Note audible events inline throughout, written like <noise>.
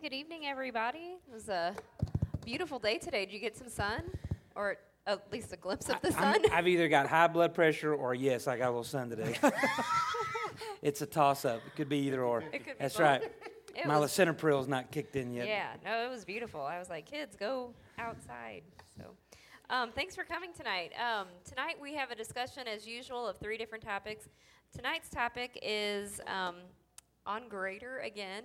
Hey, good evening, everybody. It was a beautiful day today. Did you get some sun, or at least a glimpse of the sun? i have either got high blood pressure or yes, I got a little sun today. <laughs> it's a toss up. It could be either or. It could be That's right. It My was- lisinopril's not kicked in yet. Yeah, no, it was beautiful. I was like, kids, go outside. So, um, thanks for coming tonight. Um, tonight we have a discussion, as usual, of three different topics. Tonight's topic is um, on greater again,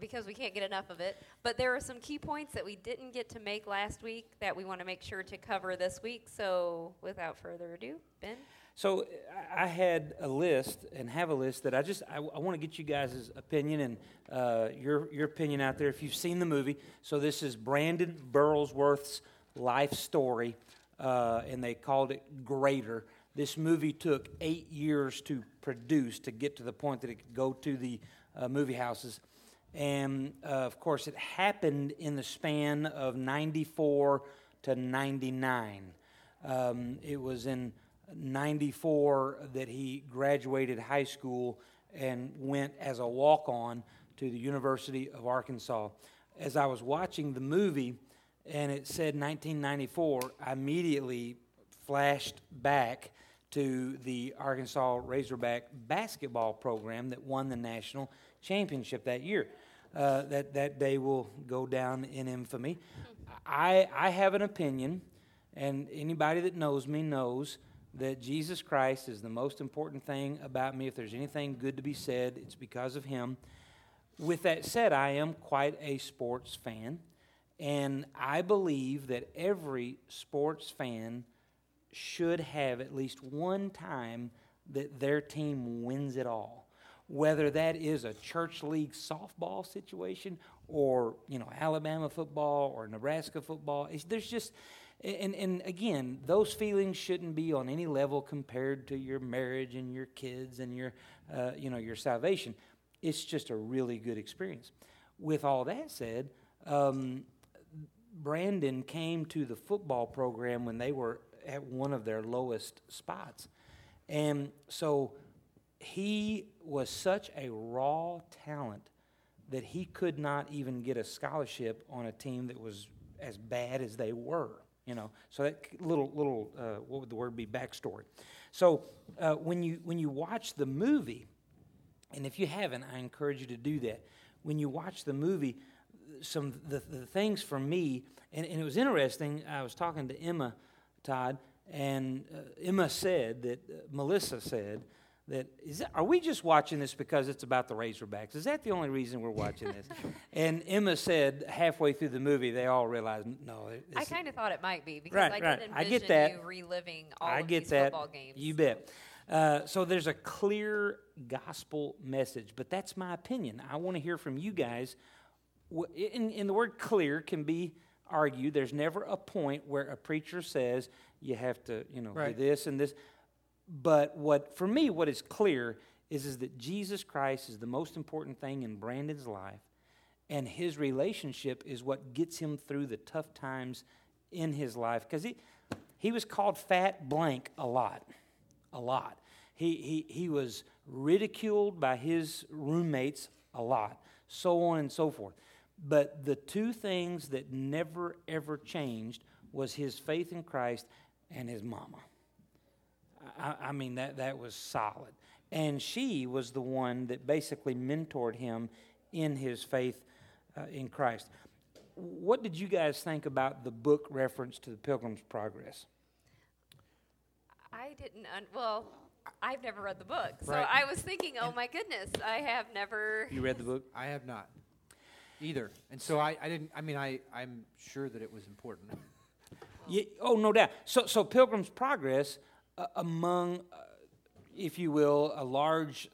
because we can't get enough of it. But there are some key points that we didn't get to make last week that we want to make sure to cover this week. So, without further ado, Ben. So I- I had a list and have a list that I just I, want to get you guys' opinion and uh, your your opinion out there if you've seen the movie. So this is Brandon Burlsworth's life story, uh, and they called it Greater. This movie took eight years to produce to get to the point that it could go to the uh, movie houses. And uh, of course, it happened in the span of 94 to 99. Um, it was in 94 that he graduated high school and went as a walk on to the University of Arkansas. As I was watching the movie and it said 1994, I immediately flashed back to the Arkansas Razorback basketball program that won the national championship that year. Uh, that, that day will go down in infamy. I, I have an opinion, and anybody that knows me knows that Jesus Christ is the most important thing about me. If there's anything good to be said, it's because of Him. With that said, I am quite a sports fan, and I believe that every sports fan should have at least one time that their team wins it all. Whether that is a church league softball situation or, you know, Alabama football or Nebraska football, there's just, and, and again, those feelings shouldn't be on any level compared to your marriage and your kids and your, uh, you know, your salvation. It's just a really good experience. With all that said, um, Brandon came to the football program when they were at one of their lowest spots. And so he was such a raw talent that he could not even get a scholarship on a team that was as bad as they were. You know, so that little little uh, what would the word be backstory. So uh, when you when you watch the movie, and if you haven't, I encourage you to do that. When you watch the movie, some the, the things for me, and, and it was interesting. I was talking to Emma Todd, and uh, Emma said that uh, Melissa said that is that, are we just watching this because it's about the Razorbacks? Is that the only reason we're watching this? <laughs> and Emma said halfway through the movie, they all realized no. I kind of thought it might be because Right, I did right. envision I get that. you reliving all I of get these that. football games. You bet. Uh, so there's a clear gospel message, but that's my opinion. I want to hear from you guys. Wh- In, in the word clear can be argued. There's never a point where a preacher says you have to, you know, Right. do this and this. But what for me, what is clear is, is that Jesus Christ is the most important thing in Brandon's life, and his relationship is what gets him through the tough times in his life. Because he, he was called fat blank a lot, a lot. He, he, he was ridiculed by his roommates a lot, so on and so forth. But the two things that never ever changed was his faith in Christ and his mama. I, I mean, that, that was solid. And she was the one that basically mentored him in his faith uh, in Christ. What did you guys think about the book reference to the Pilgrim's Progress? I didn't. Un- well, I've never read the book, so Right. I was thinking, oh my goodness, I have never. You read the book? I have not either, and so I, I didn't. I mean, I I'm sure that it was important. Yeah, oh, no doubt. So, so Pilgrim's Progress, among, uh, if you will, a large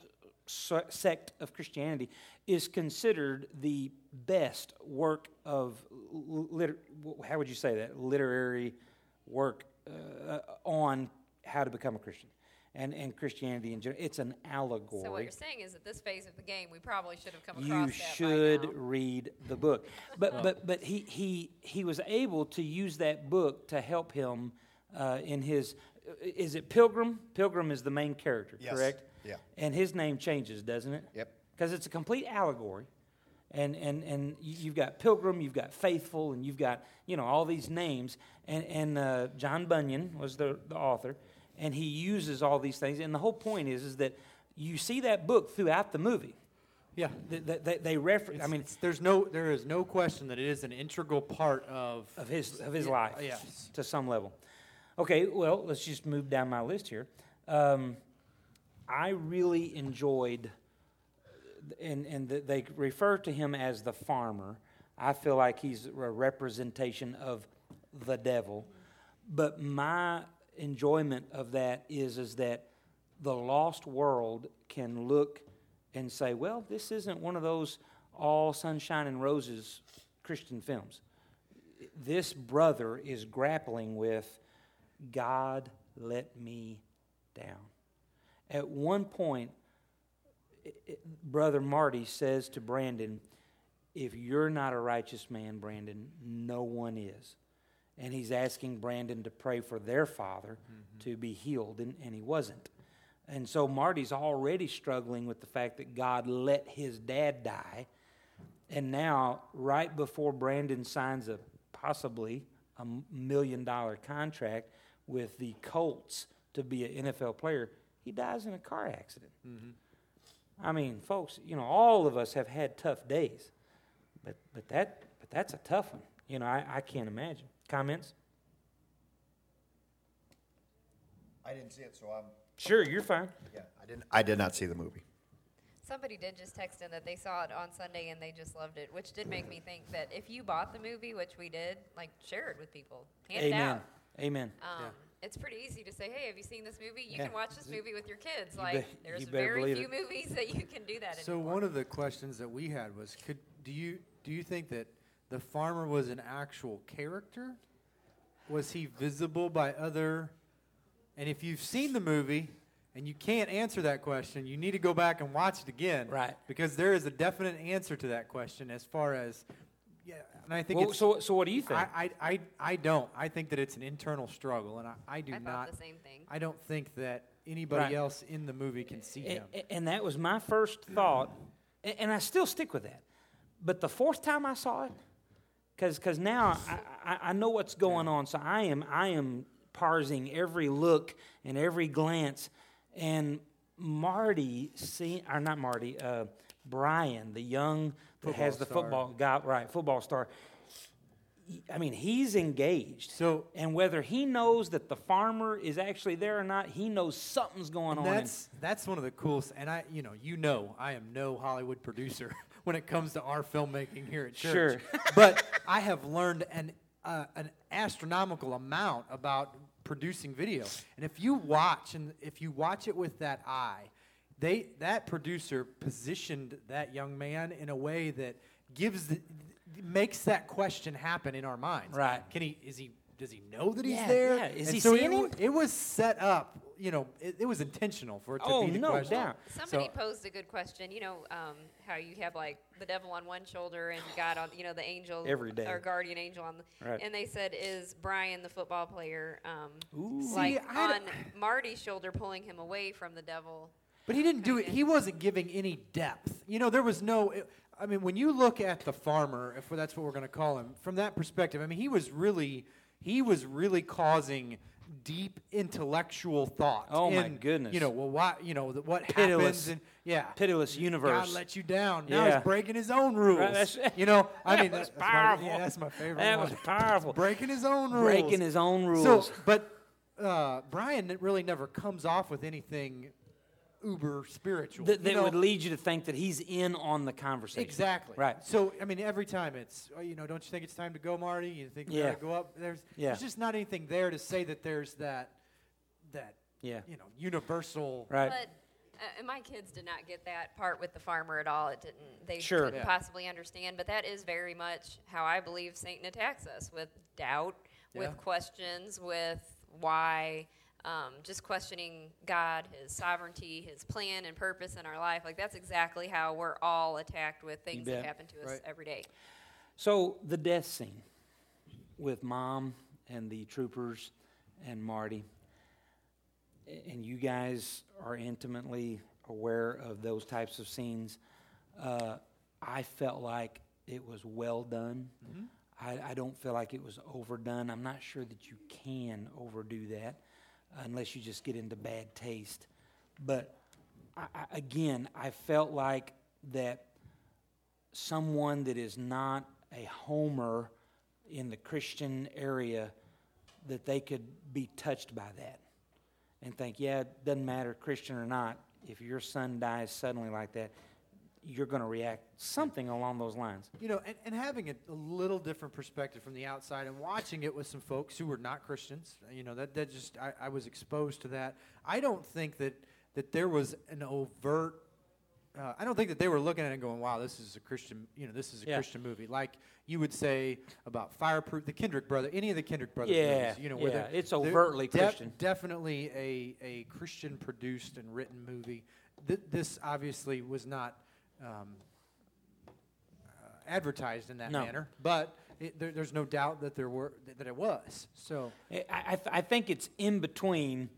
sect of Christianity, is considered the best work of, liter- how would you say that, literary work uh, on how to become a Christian and, and Christianity in general. It's an allegory. So what you're saying is, at this phase of the game, we probably should have come across you should read the book. <laughs> But but but he he he was able to use that book to help him uh, in his. Is it Pilgrim? Pilgrim is the main character, Yes. correct? Yeah. And his name changes, doesn't it? Yep. Because it's a complete allegory, And, and, and you- you've got Pilgrim, you've got Faithful, and you've got, you know, all these names. And, and uh, John Bunyan was the, the author, and he uses all these things. And the whole point is, is that you see that book throughout the movie. Yeah. They, they, they reference, I mean, there's no, there is no question that it is an integral part of. of his, of his Yeah, life yes. to some level. Okay, well, let's just move down my list here. Um, I really enjoyed, and, and th- they refer to him as the farmer. I feel like he's a representation of the devil. But my enjoyment of that is, is that the lost world can look and say, well, this isn't one of those all sunshine and roses Christian films this brother is grappling with God let me down. At one point, i- i- Brother Marty says to Brandon, If you're not a righteous man, Brandon, no one is. And he's asking Brandon to pray for their father mm-hmm. to be healed, and, and he wasn't. And so Marty's already struggling with the fact that God let his dad die. And now, right before Brandon signs a possibly a million dollar contract with the Colts to be an NFL player, he dies in a car accident. Mm-hmm. I mean, folks, you know, all of us have had tough days, but but that but that's a tough one. You know, I, I can't imagine. Comments? I didn't see it, so I'm, Sure, you're fine. yeah, I didn't, I did not see the movie. Somebody did just text in that they saw it on Sunday and they just loved it, which did make me think that if you bought the movie, which we did, like share it with people, hand it Amen. out. Amen. Um, It's pretty easy to say, "Hey, have you seen this movie? You Yeah. can watch this movie with your kids." You Like, bet- there's you very few it. movies that you can do that So anymore. one of the questions that we had was, could do you do you think that the farmer was an actual character? Was he visible by other? And if you've seen the movie and you can't answer that question, you need to go back and watch it again, Right. Because there is a definite answer to that question as far as, yeah. And I think Well, it's. so so what do you think? I, I, I, I don't. I think that it's an internal struggle, and I, I do I not. the same thing. I don't think that anybody Right. else in the movie can see A- him. And that was my first thought, and I still stick with that. But the fourth time I saw it, because now I, I, I know what's going on, so I am I am parsing every look and every glance, and Marty, see, or not Marty, uh, Brian, the young that has the Football star. football guy, right, football star. I mean, he's engaged. So- and whether he knows that the farmer is actually there or not, he knows something's going on. and- That's that's one of the coolest, and I, you know, you know, I am no Hollywood producer <laughs> when it comes to our filmmaking here at church. Sure. <laughs> but I have learned an uh, an astronomical amount about producing video, and if you watch and if you watch it with that eye, they that producer positioned that young man in a way that gives the makes that question happen in our minds. Right. Can he? Is he? Does he know that he's Yeah, there? yeah. Is And he so seeing it, him? it was set up. You know, it, it was intentional for it to Oh, be the no question. doubt. Somebody So- posed a good question. You know um, how you have like the devil on one shoulder and God on, you know, the angel Every day. or guardian angel on the. Right. And they said, "Is Brian the football player um, Ooh. like See, on Marty's shoulder, pulling him away from the devil?" But he didn't do it. He wasn't giving any depth. You know, there was no. I mean, when you look at the farmer, if that's what we're going to call him, from that perspective, I mean, he was really, he was really causing deep intellectual thought. Oh, my goodness. You know, well, why? You know, the, what Pitiless. happens and yeah, Pitiless universe. God let you down. Now Yeah. he's breaking his own rules. that's- you know, I mean, That's that- that's my, powerful. yeah, that's my favorite. That one. was powerful. breaking his own rules. Breaking his own rules. So, but uh, Brian really never comes off with anything uber spiritual. that you that know? would lead you to think that he's in on the conversation. Exactly. Right. So, I mean, every time it's, oh, you know, don't you think it's time to go, Marty? You think we Yeah. gotta go up? There's, Yeah. there's just not anything there to say that there's that, that, Yeah. you know, universal. Right. But uh, and my kids did not get that part with the farmer at all. It didn't. They Sure. couldn't Yeah. possibly understand. But that is very much how I believe Satan attacks us with doubt, with questions, with why. Um, just questioning God, His sovereignty, His plan and purpose in our life. Like that's exactly how we're all attacked with things that happen to us Right. every day. So the death scene with mom and the troopers and Marty, and you guys are intimately aware of those types of scenes. Uh, I felt like it was well done. I, I don't feel like it was overdone. I'm not sure that you can overdo that unless you just get into bad taste. But I, I, again, I felt like that someone that is not a homer in the Christian area that they could be touched by that and think, yeah, it doesn't matter Christian or not. If your son dies suddenly like that, you're going to react something along those lines. You know, and, and having a, a little different perspective from the outside and watching it with some folks who were not Christians, you know, that, that just, I, I was exposed to that. I don't think that, that there was an overt, uh, I don't think that they were looking at it and going, wow, this is a Christian, you know, this is a Yeah. Christian movie. Like you would say about Fireproof, the Kendrick brother, any of the Kendrick brothers Yeah, movies, you know, yeah, it's overtly def- Christian. Definitely a, a Christian produced and written movie. Th- this obviously was not um, uh, advertised in that No. manner, but it, there, there's no doubt that there were that it was. So I, I, I think it's in between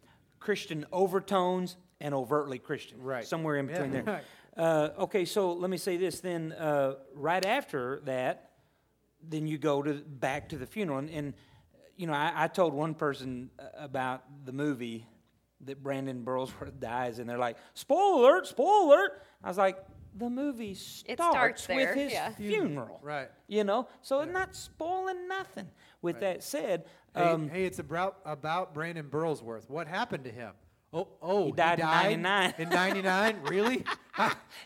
Christian overtones and overtly Christian. Right. Somewhere in Yeah, between there. <laughs> Uh, okay, so let me say this then. Uh, right after that, then you go to back to the funeral. And, and you know, I, I told one person uh, about the movie that Brandon Burlsworth <laughs> dies, and they're like, spoiler alert, spoiler alert. I was like, the movie starts, It starts there, with his yeah. funeral. Right. You know, so it's not spoiling nothing. With Right. that said, hey, um, hey, it's about about Brandon Burlsworth. What happened to him? Oh, oh, He died in 99. In '99, <laughs> really?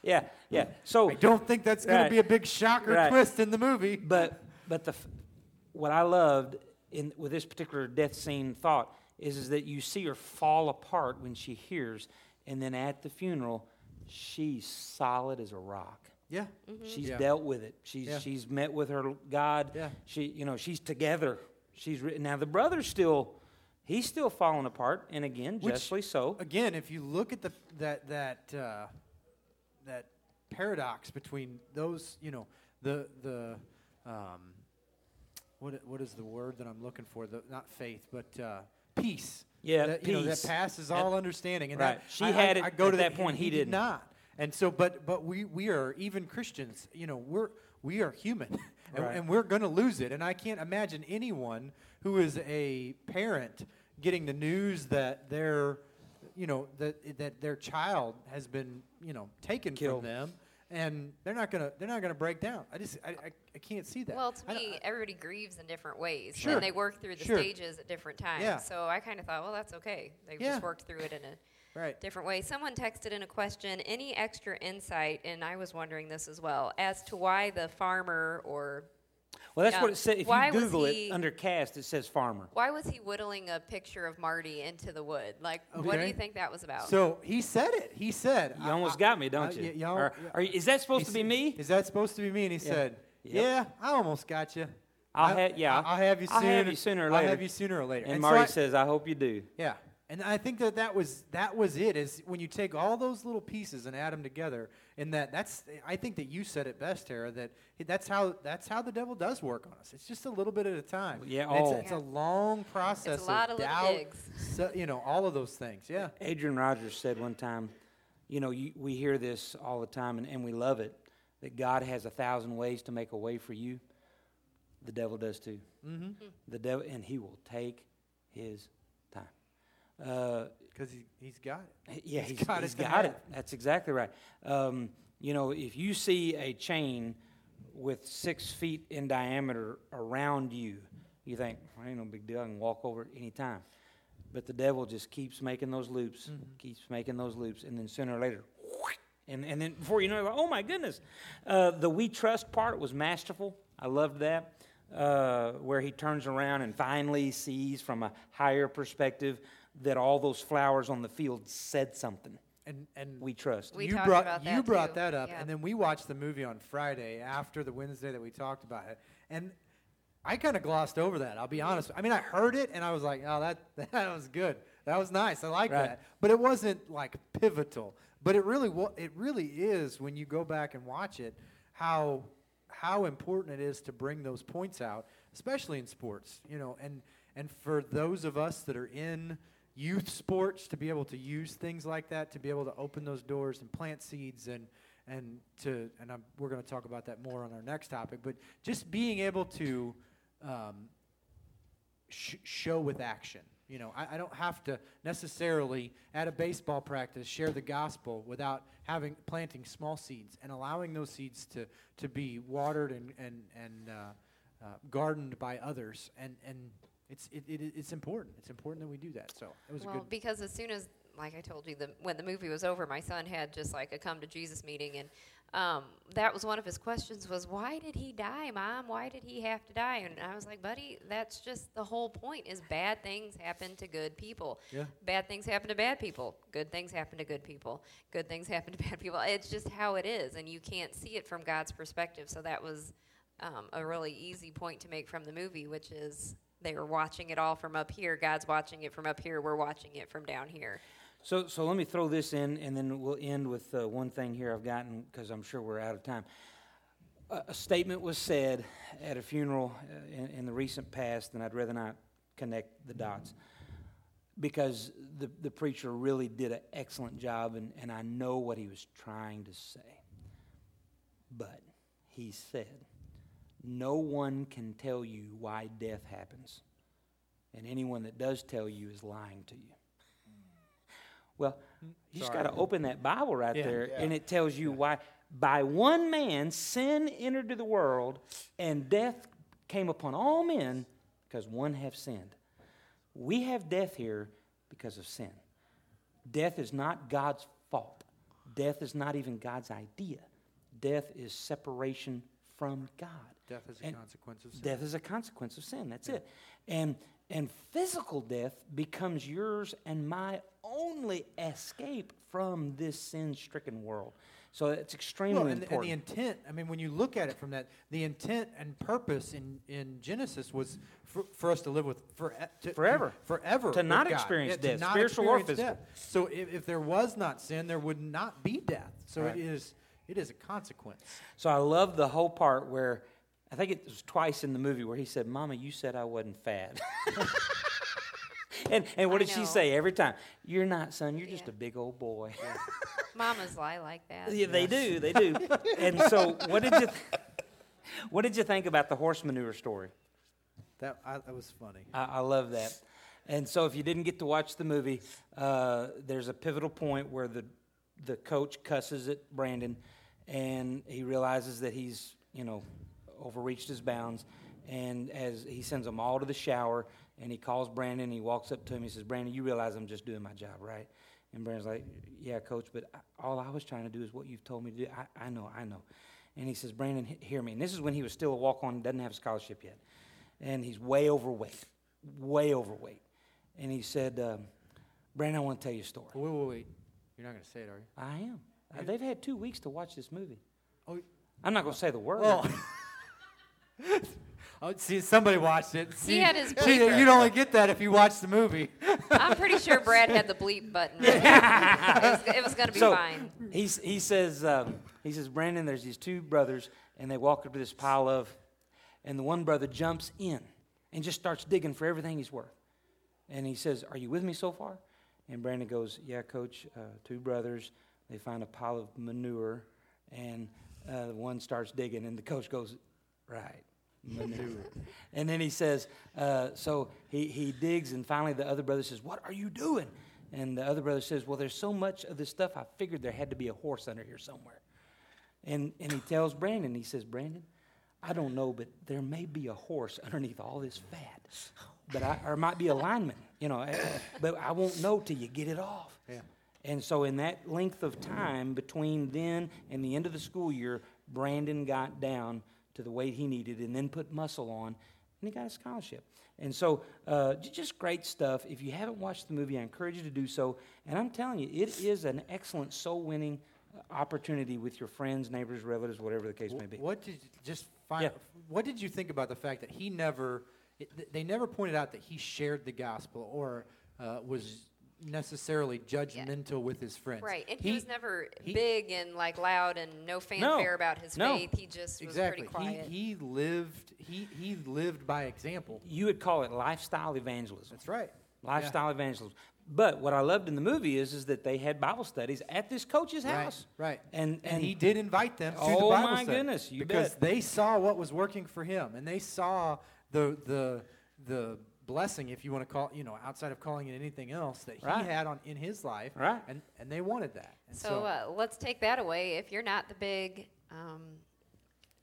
Yeah, yeah. So I don't think that's going Right. to be a big shocker Right. twist in the movie. but but the what I loved in with this particular death scene thought is is that you see her fall apart when she hears, and then at the funeral, she's solid as a rock. Yeah. She's Yeah. dealt with it. She's Yeah. she's met with her God. Yeah. She you know she's together. She's written now the brother's still he's still falling apart, and again Which- justly so. Again, if you look at the that that uh, that paradox between those, you know, the the um, what what is the word that I'm looking for? The not faith, but uh, peace. Yeah, that, You know, that passes all understanding. And right. that, She I- I- had it I go to that point, he did didn't. not. And so, but but we we are even Christians. You know, we're we are human, <laughs> and, Right. and we're going to lose it. And I can't imagine anyone who is a parent getting the news that their you know that that their child has been you know taken Killed. from them, and they're not gonna they're not gonna break down. I just I, I, I can't see that. Well, to I me, everybody grieves in different ways, Sure. and they work through the Sure. stages at different times. Yeah. So I kind of thought, well, that's okay. They Yeah. just worked through it in a right. different way. Someone texted in a question, any extra insight, and I was wondering this as well, as to why the farmer or Well, that's Yeah. what it said. If Why you Google he- it under cast, it says farmer. why was he whittling a picture of Marty into the wood? Like, what do you think that was about? So he said it. He said, You I- almost I- got me, don't I- you? y- y'all- Or- are you- is that supposed to be me? Is that supposed to be me? And he Yeah. said, Yep. "Yeah, I almost got you. I'll I- ha- yeah, I'll have you I'll have you sooner or later. I'll later. have you sooner or later." And, so Marty I- says, "I hope you do." "Yeah." And I think that that was that was it. Is when you take all those little pieces and add them together, and that that's I think that you said it best, Tara. That that's how that's how the devil does work on us. It's just a little bit at a time. Yeah, And it's, oh. a, it's a long process. lot of little doubt, digs. so- you know, all of those things. Yeah. Adrian Rogers said one time, "You know, you, we hear this all the time, and, and we love it. That God has a thousand ways to make a way for you. The devil does too. Mm-hmm. The devil, and he will take his time." Uh, Because he he's got it. Yeah, He's he's got he's it got it. That's exactly right. Um, you know, if you see a chain with six feet in diameter around you, you think, well, ain't no big deal. I can walk over it any time. But the devil just keeps making those loops, keeps making those loops, and then sooner or later, and, and then before you know it, oh my goodness. Uh, the we trust part was masterful. I loved that. Uh, where he turns around and finally sees from a higher perspective that all those flowers on the field said something. And and We trust. We you brought about you that brought too. that up, Yeah. and then we watched the movie on Friday after the Wednesday that we talked about it, and I kind of glossed over that. I'll be honest. I mean, I heard it and I was like, "Oh, that <laughs> that was good. That was nice. I like Right. that." But it wasn't like pivotal. But it really wa- it really is when you go back and watch it how how important it is to bring those points out, especially in sports. You know, and and for those of us that are in youth sports to be able to use things like that to be able to open those doors and plant seeds and and to and I'm, we're going to talk about that more on our next topic. But just being able to um, sh- show with action. You know, I, I don't have to necessarily at a baseball practice share the gospel without having planting small seeds and allowing those seeds to to be watered and and and uh, uh, gardened by others. And and it's it, it, it's important. It's important that we do that. So it was a Well, good. because as soon as, like I told you, the, when the movie was over, my son had just like a come to Jesus meeting, and um, that was one of his questions was, "Why did he die, Mom? Why did he have to die?" And I was like, "Buddy, that's just the whole point. Is bad things happen to good people. Yeah. Bad things happen to bad people. Good things happen to good people. Good things happen to <laughs> bad people. It's just how it is, and you can't see it from God's perspective. So that was um, a really easy point to make from the movie, which is." They were watching it all from up here. God's watching it from up here. We're watching it from down here. So, so let me throw this in, and then we'll end with uh, one thing here I've gotten because I'm sure we're out of time. A, a statement was said at a funeral uh, in, in the recent past, and I'd rather not connect the dots because the, the preacher really did an excellent job, and, and I know what he was trying to say. But he said, No one can tell you why death happens, and anyone that does tell you is lying to you. Well, you just got to open that Bible right Yeah. there, Yeah. and it tells you why. By one man, sin entered to the world, and death came upon all men because one have sinned. We have death here because of sin. Death is not God's fault. Death is not even God's idea. Death is separation from God. Death is a consequence of sin. Death is a consequence of sin. That's it. And and physical death becomes yours and my only escape from this sin-stricken world. So it's extremely Well, and, and important. the intent, I mean, when you look at it from that, the intent and purpose in, in Genesis was for, for us to live with for, to, Forever. forever. To not God. experience Yeah, death, spiritual or physical. death. So if, if there was not sin, there would not be death. So Right. it is it is a consequence. So I love the whole part where I think it was twice in the movie where he said, "Mama, you said I wasn't fat." <laughs> and and what I did she say every time? You're not, son. You're just a big old boy. <laughs> Mamas lie like that. Yeah, they do. They do. and so, what did you th- what did you think about the horse manure story? That I, that was funny. I, I love that. And so, if you didn't get to watch the movie, uh, there's a pivotal point where the the coach cusses at Brandon, and he realizes that he's you know overreached his bounds, and as he sends them all to the shower, and he calls Brandon, and he walks up to him, he says, "Brandon, you realize I'm just doing my job, right?" And Brandon's like, "Yeah, coach, but all I was trying to do is what you've told me to do. I, I know, I know." And he says, "Brandon, hear me." And this is when he was still a walk-on, doesn't have a scholarship yet, and he's way overweight, way overweight. And he said, um, "Brandon, I want to tell you a story." Wait, wait, wait. You're not going to say it, are you? I am. Uh, they've had two weeks to watch this movie. Oh, I'm not going to say the word. well. <laughs> oh, see, somebody watched it. See, had his see, you'd only get that if you watched the movie. <laughs> I'm pretty sure Brad had the bleep button. <laughs> it was, it was going to be so fine. he's, he says, um, he says, Brandon, there's these two brothers, and they walk up to this pile of, and the one brother jumps in and just starts digging for everything he's worth. And he says, Are you with me so far? And Brandon goes, Yeah, coach, uh, two brothers. They find a pile of manure, and uh, one starts digging, and the coach goes, Right, manure. <laughs> and then he says, uh, So he, he digs, and finally the other brother says, What are you doing? And the other brother says, Well, there's so much of this stuff, I figured there had to be a horse under here somewhere. And, and he tells Brandon, he says, Brandon, I don't know, but there may be a horse underneath all this fat. But I, or it might be a lineman, you know, eh, but I won't know till you get it off. And so, in that length of time between then and the end of the school year, Brandon got down to the weight he needed and then put muscle on, and he got a scholarship. And so, uh, just great stuff. If you haven't watched the movie, I encourage you to do so. And I'm telling you, it is an excellent soul winning opportunity with your friends, neighbors, relatives, whatever the case may be. What did you just find? Yeah. What did you think about the fact that he never? It, they never pointed out that he shared the gospel or uh, was necessarily judgmental with his friends. Right, and he, was never he- big and like loud and no fanfare about his no. faith. He just was Exactly. pretty quiet. He he lived he he lived by example. You would call it lifestyle evangelism. That's right. Lifestyle evangelism. But what I loved in the movie is, is that they had Bible studies at this coach's house. right. And, And, he did invite them to the Oh, Bible my study goodness, you because bet. they saw what was working for him, and they saw the the the blessing, if you want to call, you know, outside of calling it anything else that Right. he had on in his life, Right. And and they wanted that. And So uh, let's take that away. If you're not the big, um,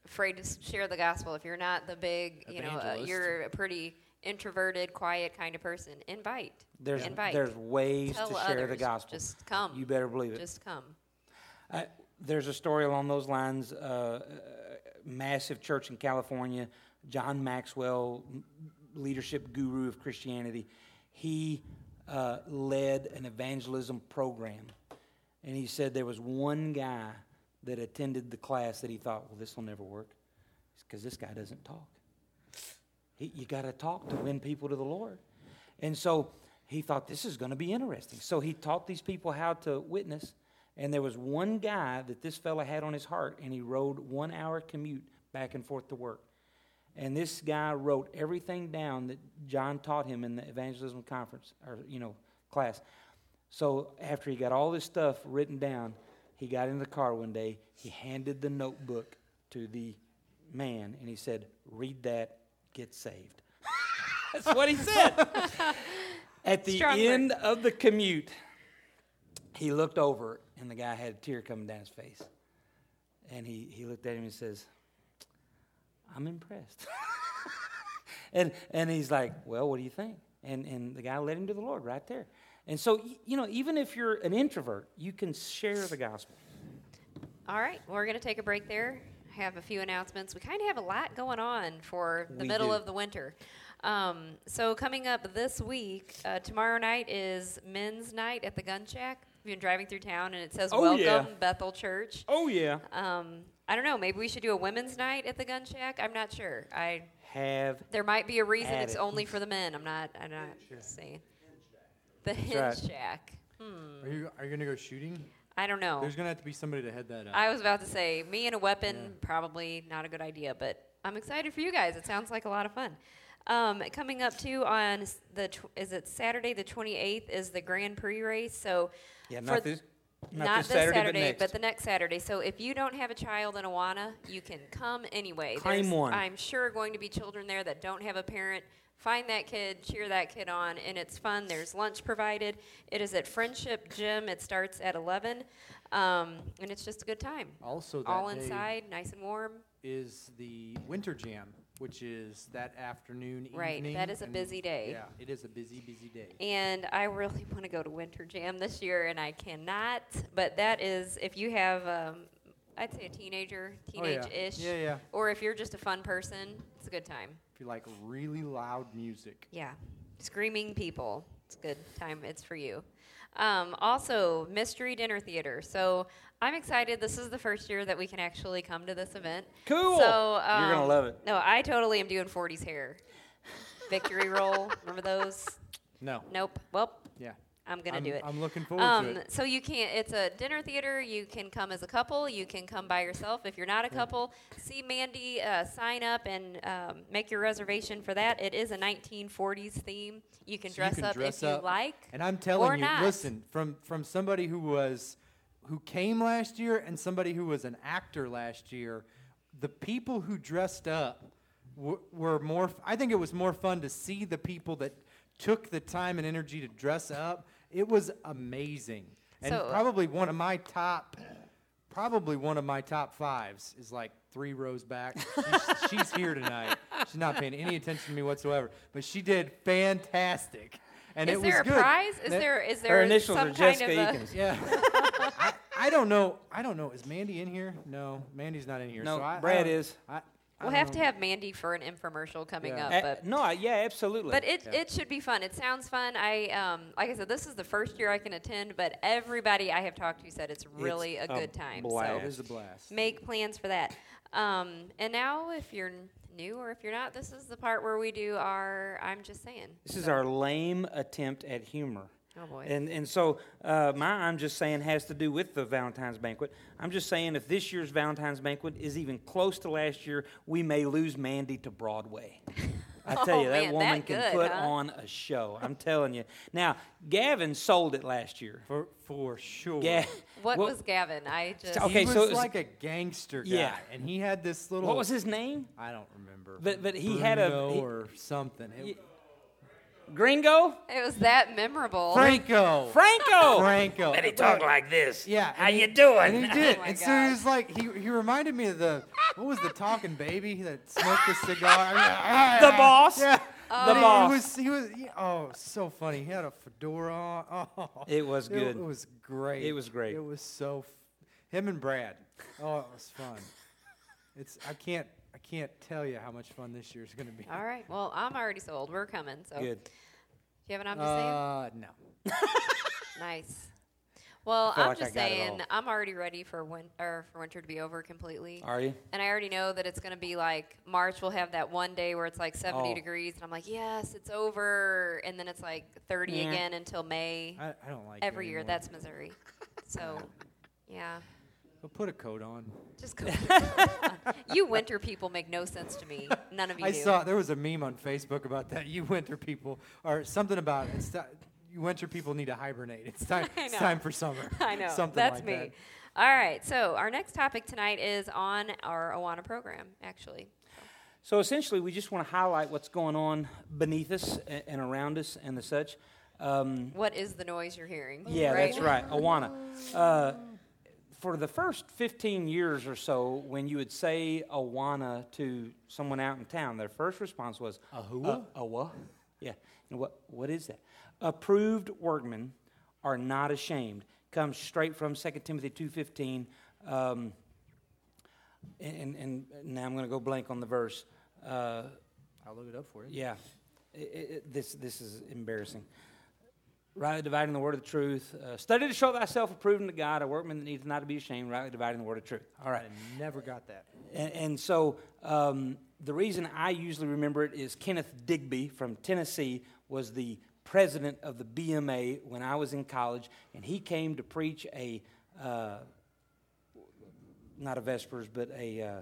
afraid to share the gospel, if you're not the big, you know, uh, you're a pretty introverted, quiet kind of person, invite. There's, invite. there's ways Tell to share others. the gospel. Just come. You better believe it. Just come. I, there's a story along those lines. Uh, massive church in California, John Maxwell, m- leadership guru of Christianity, he uh, led an evangelism program. And he said there was one guy that attended the class that he thought, well, this will never work because this guy doesn't talk. He, you got to talk to win people to the Lord. And so he thought this is going to be interesting. So he taught these people how to witness. And there was one guy that this fella had on his heart, and he rode one hour commute back and forth to work. And this guy wrote everything down that John taught him in the evangelism conference or you know class. So after he got all this stuff written down, he got in the car one day. He handed the notebook to the man, and he said, "Read that, get saved." <laughs> That's what he said. <laughs> At the end of the commute, he looked over, and the guy had a tear coming down his face. And he, he looked at him and says, I'm impressed. <laughs> and, and he's like, Well, what do you think? And, and the guy led him to the Lord right there. And so, you know, even if you're an introvert, you can share the gospel. All right, we're going to take a break there. Have a few announcements. We kind of have a lot going on for the We middle do. of the winter. Um, so coming up this week, uh, tomorrow night is men's night at the Gun Shack. We've been driving through town and it says Oh, "Welcome yeah. Bethel Church." Oh, yeah. Um, I don't know. Maybe we should do a women's night at the Gun Shack. I'm not sure. I Have there might be a reason it's it. only for the men. I'm not. I'm not saying. The Hinge right. Shack. Hmm. Are you are you gonna go shooting? I don't know. There's gonna have to be somebody to head that up. I was about to say, me and a weapon, probably not a good idea, but I'm excited for you guys. It sounds like a lot of fun. Um, coming up too on the tw- is it Saturday the 28th is the Grand Prix race. So yeah, not th- this, not, not this Saturday, but next. the next Saturday. So if you don't have a child in Awana, you can come anyway. Claim There's, one. I'm sure going to be children there that don't have a parent. Find that kid, cheer that kid on, and it's fun. There's lunch provided. It is at Friendship Gym. It starts at 11, um, and it's just a good time. also, that All day inside, nice and warm. is the winter jam, which is that afternoon evening. Right, evening. that is a and- busy day. Yeah, it is a busy, busy day. And I really <laughs> want to go to Winter Jam this year, and I cannot. But that is, if you have, um, I'd say a teenager, Oh, yeah. teenage-ish, Yeah, yeah. or if you're just a fun person, it's a good time. If you like really loud music. Yeah, screaming people, it's a good time. It's for you. Um, also, mystery dinner theater. So I'm excited. This is the first year that we can actually come to this event. Cool. So um, You're gonna love it. No, I totally am doing 40s hair. Victory roll. Remember those? No. Nope. Well, Yeah. I'm gonna I'm, do it. I'm looking forward Um, to it. so you can't. It's a dinner theater. You can come as a couple. You can come by yourself. If you're not a couple, see Mandy. Uh, sign up and um, make your reservation for that. It is a 1940s theme. You can So you dress can up dress if up. you like. And I'm telling you, not. listen, from from somebody who was who came last year and somebody who was an actor last year, the people who dressed up w- were more. f- I think it was more fun to see the people that took the time and energy to dress up. It was amazing, and So- uh, probably one of my top. Probably one of my top fives is like three rows back. She's, <laughs> she's here tonight. She's not paying any attention to me whatsoever, but she did fantastic. And is it there was a good. prize? Is That- there is Her there initials some are kind Jessica of a, Eakins. Yeah. I, I don't know. I don't know. Is Mandy in here? No, Mandy's not in here. No, so I, Brad I, is. I, I We'll have to have Mandy for an infomercial coming Yeah. up, Uh, but no, I- yeah, absolutely. But it, Yeah. it should be fun. It sounds fun. I um, like I said, this is the first year I can attend, but everybody I have talked to said it's really It's a a good time. blast. It is So a blast. make plans for that. Um, and now, if you're new or if you're not, this is the part where we do our. I'm just saying. this is our lame attempt at humor. Oh boy. And and so uh, my I'm just saying has to do with the Valentine's banquet. I'm just saying if this year's Valentine's banquet is even close to last year, we may lose Mandy to Broadway. I <laughs> tell you, Oh, that man, woman that can good, put huh? on a show. I'm telling you. Now, Gavin sold it last year. For for sure. Ga- What well, was Gavin? I just. Okay, he was so it was- like a gangster guy, Yeah. and he had this little. What was his name? I don't remember. But- but he had a- Bruno he- or something. It- Gringo? It was that memorable. Franco. Franco. Franco. And he talked like this. Yeah. How and you doing? And he oh did. Oh my and so he was like, he, he reminded me of the, what was the talking baby that smoked a cigar? <laughs> The boss? Yeah. The But he- boss. He was, he was, he- oh, so funny. He had a fedora on. <laughs> Oh, It was It, good. it was great. It was great. It was so, f- him and Brad. Oh, it was fun. It's, I can't, I can't tell you how much fun this year is going to be. All right. Well, I'm already sold. We're coming. So. Good. Do you have an I'm just saying? Uh, no. <laughs> <laughs> Nice. Well, I'm like just saying. I'm already ready for win- or for winter to be over completely. Are you? And I already know that it's going to be like March. We'll have that one day where it's like 70 Oh. degrees, and I'm like, yes, it's over. And then it's like 30 Yeah. again until May. I, I don't like it Every year, that's Missouri. So, <laughs> yeah, But put a coat on. just go. you winter people make no sense to me. None of you I do. saw there was a meme on Facebook about that. You winter people, or something about it's ti- you winter people need to hibernate. It's time. <laughs> It's time for summer. <laughs> I know. Something That's like me. that. All right. So our next topic tonight is on our Awana program, actually. So essentially, we just want to highlight what's going on beneath us a- and around us and the such. Um, What is the noise you're hearing? yeah, that's right, Awana. Uh, for the first 15 years or so, when you would say Awana to someone out in town, their first response was, Ahua? Uh, a what? Yeah. And what, what is that? Approved workmen are not ashamed. Comes straight from 2 Timothy 2.15. Um, and, and, now I'm going to go blank on the verse. Uh, I'll look it up for you. yeah, I- I- I- this, this is embarrassing. Rightly dividing the word of the truth. Uh, study to show thyself approved unto God, a workman that needs not to be ashamed, rightly dividing the word of truth. All right. I never got that. And, and so um, the reason I usually remember it is Kenneth Digby from Tennessee was the president of the BMA when I was in college, and he came to preach a, uh, not a Vespers, but a, uh,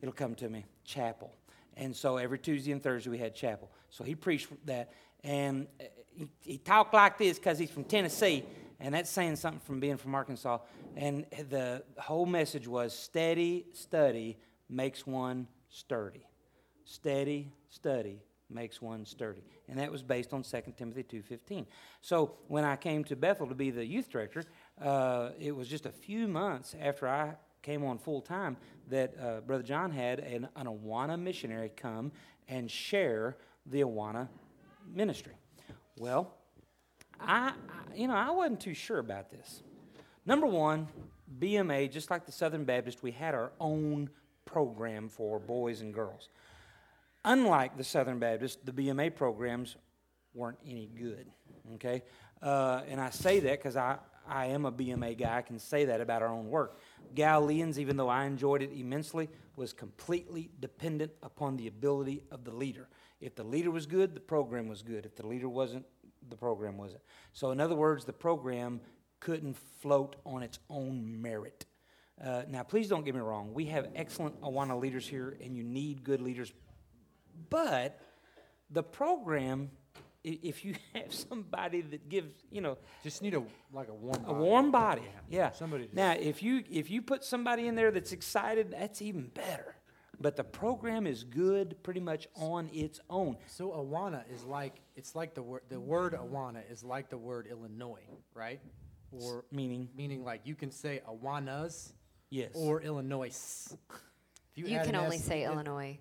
it'll come to me, chapel. And so every Tuesday and Thursday we had chapel. So he preached that, and he, he talked like this because he's from Tennessee, and that's saying something from being from Arkansas. And the whole message was steady study makes one sturdy. Steady study makes one sturdy. And that was based on 2 Timothy 2.15. So when I came to Bethel to be the youth director, uh, it was just a few months after I came on full time that uh, Brother John had an, an Awana missionary come and share the Awana ministry. Well, I, you know, I wasn't too sure about this. Number one, BMA, just like the Southern Baptist, we had our own program for boys and girls. Unlike the Southern Baptist, the BMA programs weren't any good. Okay, uh, and I say that because I, I am a BMA guy. I can say that about our own work. Galileans, even though I enjoyed it immensely, was completely dependent upon the ability of the leader. If the leader was good, the program was good. If the leader wasn't, the program wasn't. So, in other words, the program couldn't float on its own merit. Uh, now, please don't get me wrong. We have excellent Awana leaders here, and you need good leaders. But the program, if you <laughs> have somebody that gives, you know, Just need a like a warm. a body. warm body, yeah. Somebody to- Now, if you if you put somebody in there that's excited, that's even better. But the program is good, pretty much on its own. So Awana is like it's like the word the word Awana is like the word Illinois, right? Or Meaning, meaning like you can say Awanas yes. or Illinois. If You, add can only S- say it- Illinois.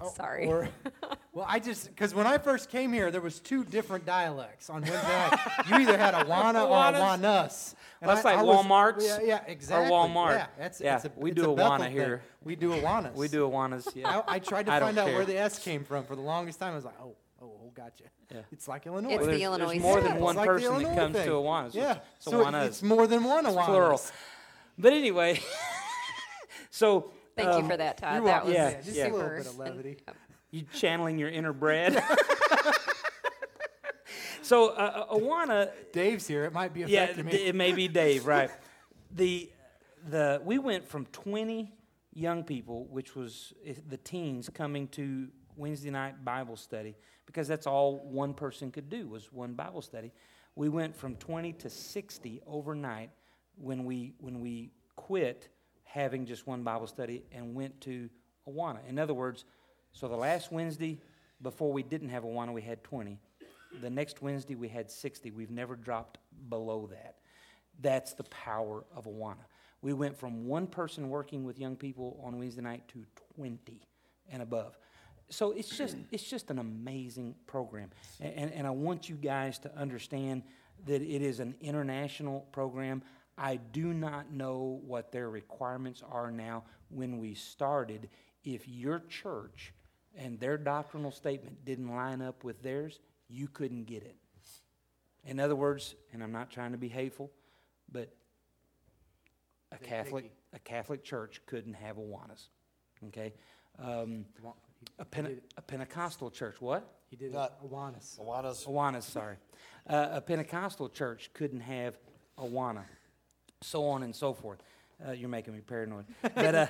Oh, Sorry. or- <laughs> well, I just because when I first came here, there was two different dialects on Wednesday night. You either had Awana <laughs> or Awanas? Awanas. And That's I- like I was- Walmart's Yeah, yeah, exactly. Walmart. Yeah, that's, Yeah, it's a, we it's do a Bethel Awana thing. here. We do a Awanas. we do Awanas, yeah. I, I tried to I find out care. where the S came from for the longest time. I was like, oh, oh, oh gotcha. Yeah. It's like Illinois. It's Well, the there's, Illinois there's more than It's one like person that comes thing. to Awanas. Yeah, It's so Awanas. it's more than one Awanas. plural. But anyway, <laughs> so Thank um, you for that, Todd. That was Yeah, yeah, just yeah. a little super. bit of levity. you channeling your inner Brad. <laughs> <laughs> so uh, uh, Awana Dave's here. It might be affecting d- me. it may be Dave, right? <laughs> the the we went from 20 young people, which was the teens coming to Wednesday night Bible study because that's all one person could do was one Bible study. We went from 20 to 60 overnight when we when we quit having just one Bible study and went to Awana. In other words, so the last Wednesday before we didn't have Awana, we had 20. The next Wednesday we had 60. We've never dropped below that. That's the power of Awana. We went from one person working with young people on Wednesday night to 20 and above. So it's just <clears throat> it's just an amazing program, and, and I want you guys to understand that it is an international program. I do not know what their requirements are now. When we started, if your church and their doctrinal statement didn't line up with theirs, you couldn't get it. In other words, and I'm not trying to be hateful, but a They- Catholic they- a Catholic church couldn't have Awanas. Okay, um, a, he Pente- a Pentecostal church. What? He did it. Not- Awanas. Awana's, Awanas, sorry. Uh, a Pentecostal church couldn't have Awana, so on and so forth. Uh, you're making me paranoid. But uh,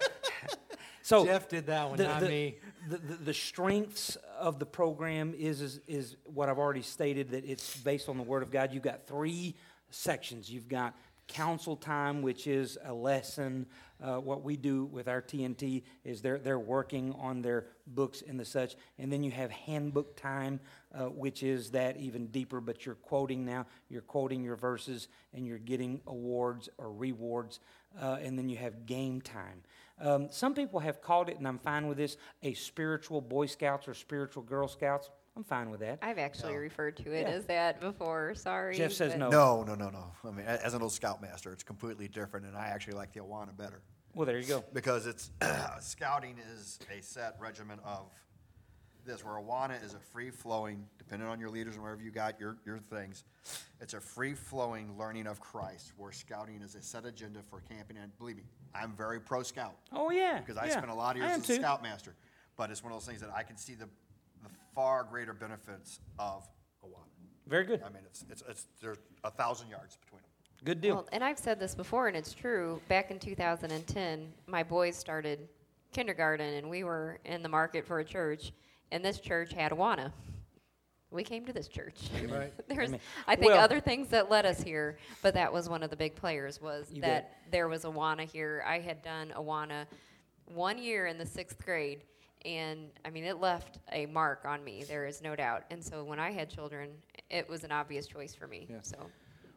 <laughs> so Jeff did that one, the, not the- me. The, the, the strengths of the program is, is, is what I've already stated that it's based on the Word of God. You've got three sections. You've got council time, which is a lesson. Uh, what we do with our TNT is they're, they're working on their books and the such. And then you have handbook time, uh, which is that even deeper, but you're quoting now. You're quoting your verses and you're getting awards or rewards. Uh, and then you have game time. Um, some people have called it, and I'm fine with this, a spiritual Boy Scouts or spiritual Girl Scouts. I'm fine with that. I've actually No. referred to it Yeah. as that before. Sorry. Jeff says but- no. no, no, no, no. I mean, a- as an old scoutmaster, it's completely different, and I actually like the Awana better Well, there you go. because it's <clears throat> scouting is a set regimen of this, where Awana is a free flowing, depending on your leaders and wherever you got your, your things, it's a free flowing learning of Christ, where scouting is a set agenda for camping. And believe me, I'm very pro scout. Oh, yeah. because I yeah. spent a lot of years am as a too. scoutmaster. But it's one of those things that I can see the, the far greater benefits of a Awana. Very good. I mean, it's, it's, it's there's a thousand yards between them. Good deal. Well, and I've said this before, and it's true. Back in 2010, my boys started kindergarten, and we were in the market for a church, and this church had Awana. We came to this church. Right. <laughs> There's, mean, I think, well- other things that led us here, but that was one of the big players. Was that bet. there was Awana here? I had done Awana one year in the sixth grade, and I mean, it left a mark on me. There is no doubt. And so when I had children, it was an obvious choice for me. Yeah. So.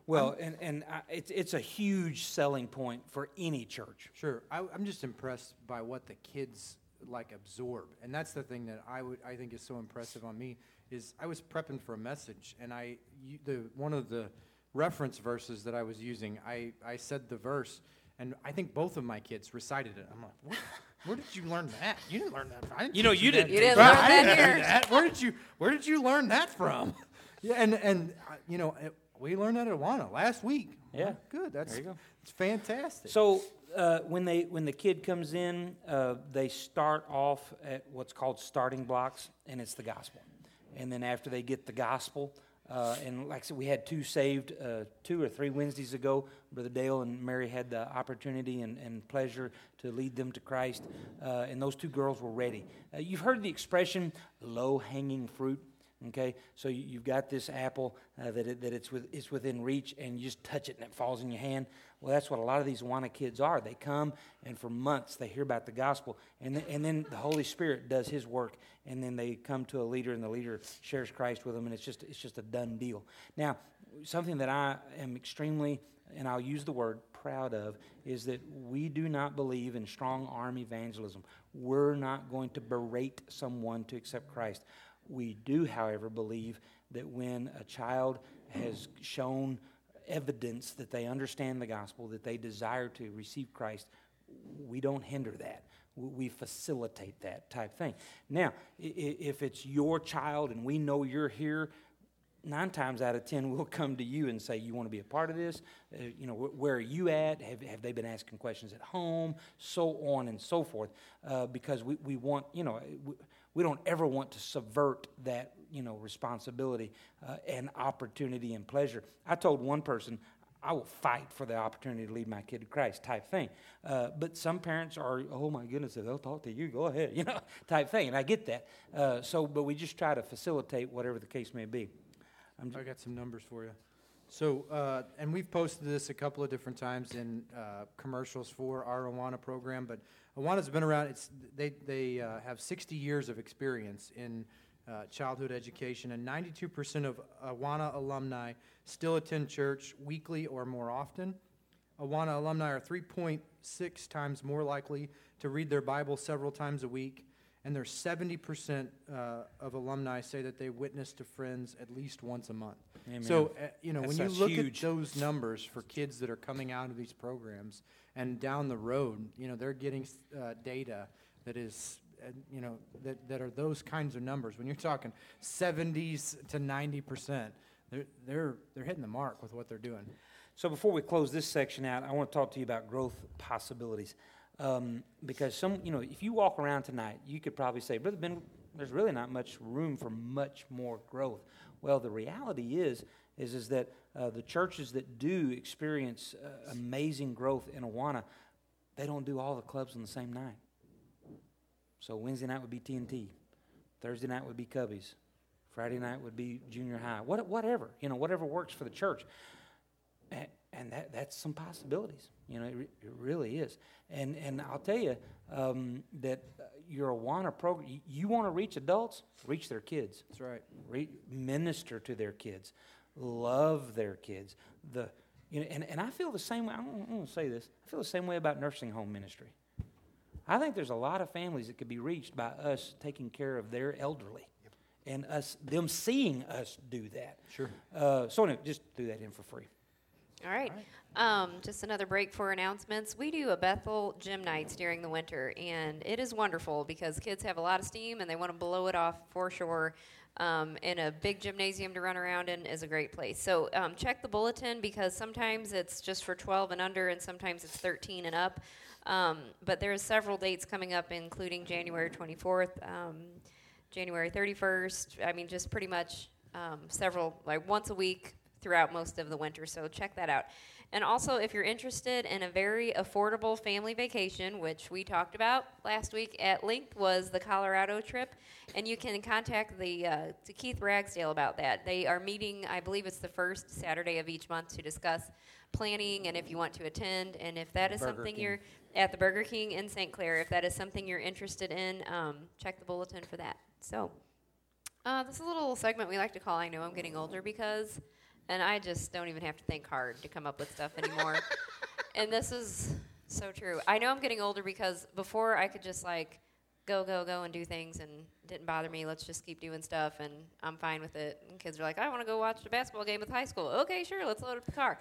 Well, and, and I, it's, it's a huge selling point for any church. Sure, I, I'm just impressed by what the kids like absorb, and that's the thing that I would I think is so impressive on me is I was prepping for a message, and I you, the one of the reference verses that I was using, I I said the verse, and I think both of my kids recited it. I'm like, where, where did you learn that? You didn't learn that. I didn't You know, you didn't You didn't Right, learn I that didn't here. that. Where did you Where did you learn that from? <laughs> yeah, and and uh, you know. It, we learned that at Awana last week. Yeah. good. That's There you go. It's fantastic. So uh, when they when the kid comes in, uh, they start off at what's called starting blocks, and it's the gospel. And then after they get the gospel, uh, and like I said, we had two saved uh, two or three Wednesdays ago. Brother Dale and Mary had the opportunity and, and pleasure to lead them to Christ, uh, and those two girls were ready. Uh, you've heard the expression "low hanging fruit." Okay, so you, you've got this apple uh, that, it, that it's, with, it's within reach, and you just touch it and it falls in your hand. Well, that's what a lot of these Awana kids are. They come, and for months they hear about the gospel, and, th- and then the Holy Spirit does His work, and then they come to a leader, and the leader shares Christ with them, and it's just, it's just a done deal. Now, something that I am extremely, and I'll use the word proud of, is that we do not believe in strong arm evangelism. We're not going to berate someone to accept Christ. We do, however, believe that when a child has shown evidence that they understand the gospel, that they desire to receive Christ, we don't hinder that. We facilitate that type thing. Now, if it's your child and we know you're here, nine times out of ten <laughs> we'll come to you and say, "You want to be a part of this? Uh, you know, wh- where are you at? Have, have they been asking questions at home? So on and so forth, uh, because we, we want, you know, we, don't ever want to subvert that, you know, responsibility uh, and opportunity and pleasure. I told one person, I will fight for the opportunity to lead my kid to Christ type thing. Uh, but some parents are, oh my goodness, if they'll talk to you, go ahead, <laughs> you know, type thing. And I get that. Uh, so, but we just try to facilitate whatever the case may be. I got some numbers for you. So, uh, and we've posted this a couple of different times in uh, commercials for our Awana program, but Awana's been around, it's, they, they uh, have 60 years of experience in uh, childhood education, and 92% of Awana alumni still attend church weekly or more often. Awana alumni are 3.6 times more likely to read their Bible several times a week, and there's 70% uh, of alumni say that they witness to friends at least once a month. Amen. So, uh, you know, That's- when you look huge. at those numbers for kids that are coming out of these programs and down the road, you know, they're getting uh, data that is, uh, you know, that, that are those kinds of numbers. When you're talking 70s to 90%, they're, they're, they're hitting the mark with what they're doing. So before we close this section out, I want to talk to you about growth possibilities. Um, because some, you know, if you walk around tonight, you could probably say, Brother Ben, there's really not much room for much more growth. Well, the reality is, is, is that uh, the churches that do experience uh, amazing growth in Awana, they don't do all the clubs on the same night. So Wednesday night would be TNT, Thursday night would be Cubbies, Friday night would be junior high, what, whatever, you know, whatever works for the church. And, that, that's some possibilities. You know, it, re- it really is. And, and I'll tell you um, that uh, your Awana program, you, you want to reach adults, reach their kids. That's right. Re- minister to their kids, love their kids. The, you know, and, and I feel the same way. I'm, I'm going to say this. I feel the same way about nursing home ministry. I think there's a lot of families that could be reached by us taking care of their elderly, and us them seeing us do that. Sure. Uh, so anyway, just do that in for free. All right. Um, just another break for announcements. We do a Bethel gym nights during the winter, and it is wonderful because kids have a lot of steam and they want to blow it off for sure. Um, and a big gymnasium to run around in is a great place. So um, check the bulletin because sometimes it's just for 12 and under, and sometimes it's 13 and up. Um, but there's several dates coming up, including January 24th, um, January 31st. I mean, just pretty much um, several, like once a week throughout most of the winter. So check that out. And also, if you're interested in a very affordable family vacation, which we talked about last week at length, was the Colorado trip, and you can contact the uh, to Keith Ragsdale about that. They are meeting, I believe it's the first Saturday of each month to discuss planning and if you want to attend, and if that is Burger something King. you're at the Burger King in St. Clair, if that is something you're interested in, um, check the bulletin for that. So. Uh, this is a little segment we like to call I Know I'm Getting Older because, and I just don't even have to think hard to come up with stuff anymore. <laughs> and this is so true. I know I'm getting older because before I could just like go, go, go and do things and didn't bother me. Let's just keep doing stuff and I'm fine with it. And kids are like, I want to go watch the basketball game with high school. Okay, sure, let's load up the car.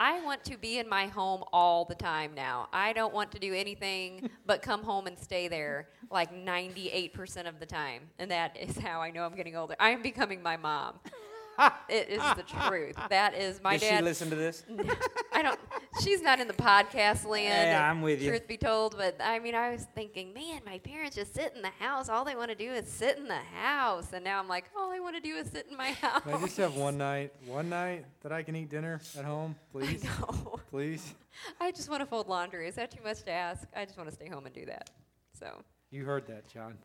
I want to be in my home all the time now. I don't want to do anything <laughs> but come home and stay there like 98% of the time. And that is how I know I'm getting older. I am becoming my mom. <laughs> <laughs> it is the truth. That is my Does dad. she listen to this? <laughs> I don't. She's not in the podcast land. Yeah, I'm with you. Truth be told, but I mean, I was thinking, man, my parents just sit in the house. All they want to do is sit in the house, and now I'm like, all I want to do is sit in my house. Can I just have one night, one night that I can eat dinner at home, <laughs> please? no, Please? I just want to fold laundry. Is that too much to ask? I just want to stay home and do that. So You heard that, John.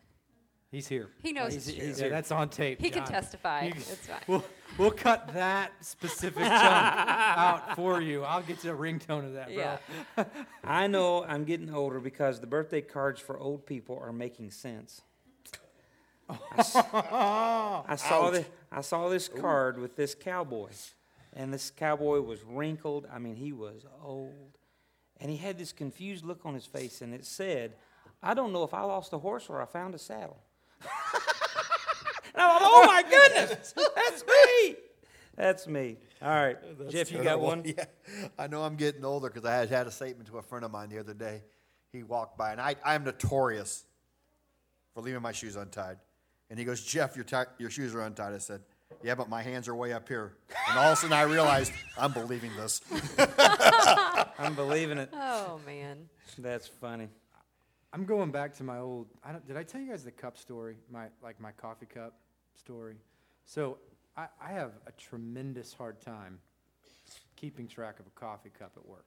He's here. he knows He's- it's true. he's Yeah, here. that's on tape. He can testify. You- It's fine. We'll, we'll cut that specific <laughs> chunk out for you. I'll get you a ringtone of that, bro. Yeah. <laughs> I know I'm getting older because the birthday cards for old people are making sense. I, s- <laughs> I saw the, I saw this card with this cowboy, and this cowboy was wrinkled. I mean, he was old, and he had this confused look on his face, and it said, "I don't know if I lost a horse or I found a saddle." And I'm like, "Oh my goodness, that's me! That's me." All right, Jeff, you got one. <laughs> Yeah, I know I'm getting older because I had, had a statement to a friend of mine the other day. He walked by, and I, I'm notorious for leaving my shoes untied. And he goes, Jeff, your, ti- your shoes are untied. I said, Yeah, but my hands are way up here. And all of a sudden I realized I'm believing this. <laughs> I'm believing it. Oh man. That's funny. I'm going back to my old. I don't, did I tell you guys the cup story? My like my coffee cup story. So I, I have a tremendous hard time keeping track of a coffee cup at work.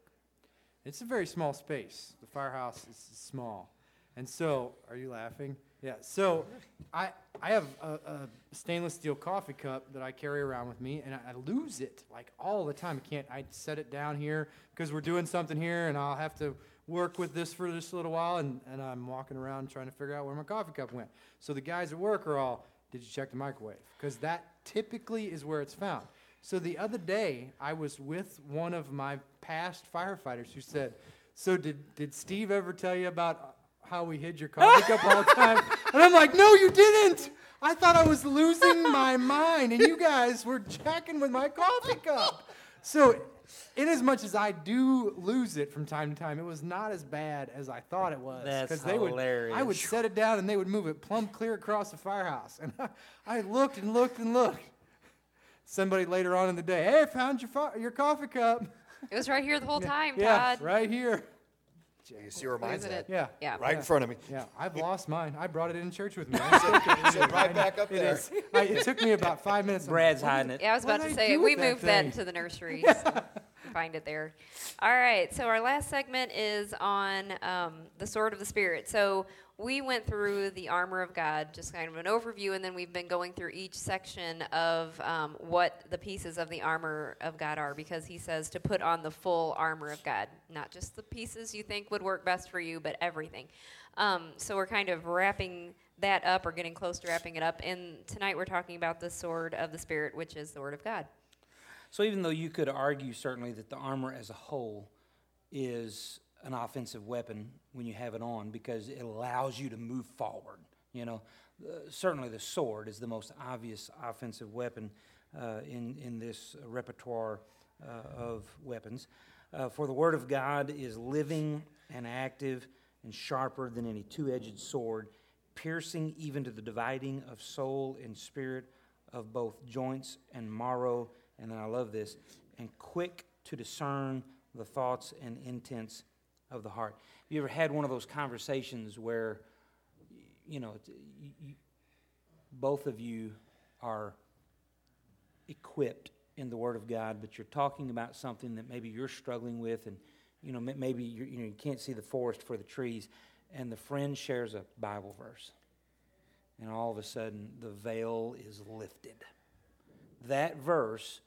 It's a very small space. The firehouse is small. And so, are you laughing? Yeah. So, I, I have a, a stainless steel coffee cup that I carry around with me, and I, I lose it like all the time. I can't. I set it down here because we're doing something here, and I'll have to work with this for just a little while, and, and I'm walking around trying to figure out where my coffee cup went. So the guys at work are all, "Did you check the microwave?" Because that typically is where it's found. So the other day, I was with one of my past firefighters who said, "So did did Steve ever tell you about uh, how we hid your coffee cup all the <laughs> time?" And I'm like, "No, you didn't. I thought I was losing my mind, and you guys were checking with my coffee cup." So, in as much as I do lose it from time to time, it was not as bad as I thought it was. That's 'Cause they would, I would set it down, and they would move it plumb clear across the firehouse. And I, I looked and looked and looked. Somebody later on in the day, hey, I found your, fi- your coffee cup. It was right here the whole <laughs> time, yeah, Todd. right here. You see where mine's Losing at? it. Yeah. Yeah. Right in front of me. Yeah, I've lost mine. I brought it in church with me. <laughs> I took it. Sit right back up It there. is. I, it took me about five minutes. Brad's hiding it. Yeah, I was What about to I say do we with that moved that thing? into the nursery. <laughs> so find it there. All right. So our last segment is on um, the sword of the spirit. So we went through the armor of God, just kind of an overview, and then we've been going through each section of um, what the pieces of the armor of God are, because He says to put on the full armor of God, not just the pieces you think would work best for you, but everything. Um, so we're kind of wrapping that up, or getting close to wrapping it up. And tonight we're talking about the sword of the spirit, which is the word of God. So even though you could argue certainly that the armor as a whole is an offensive weapon when you have it on because it allows you to move forward, you know, uh, certainly the sword is the most obvious offensive weapon uh, in in this repertoire uh, of weapons. Uh, for the word of God is living and active and sharper than any two-edged sword, piercing even to the dividing of soul and spirit, of both joints and marrow, and then I love this, and quick to discern the thoughts and intents of the heart. Have you ever had one of those conversations where, you know, you, you, both of you are equipped in the Word of God, but you're talking about something that maybe you're struggling with, and you know, maybe you know you can't see the forest for the trees, and the friend shares a Bible verse, and all of a sudden the veil is lifted. That verse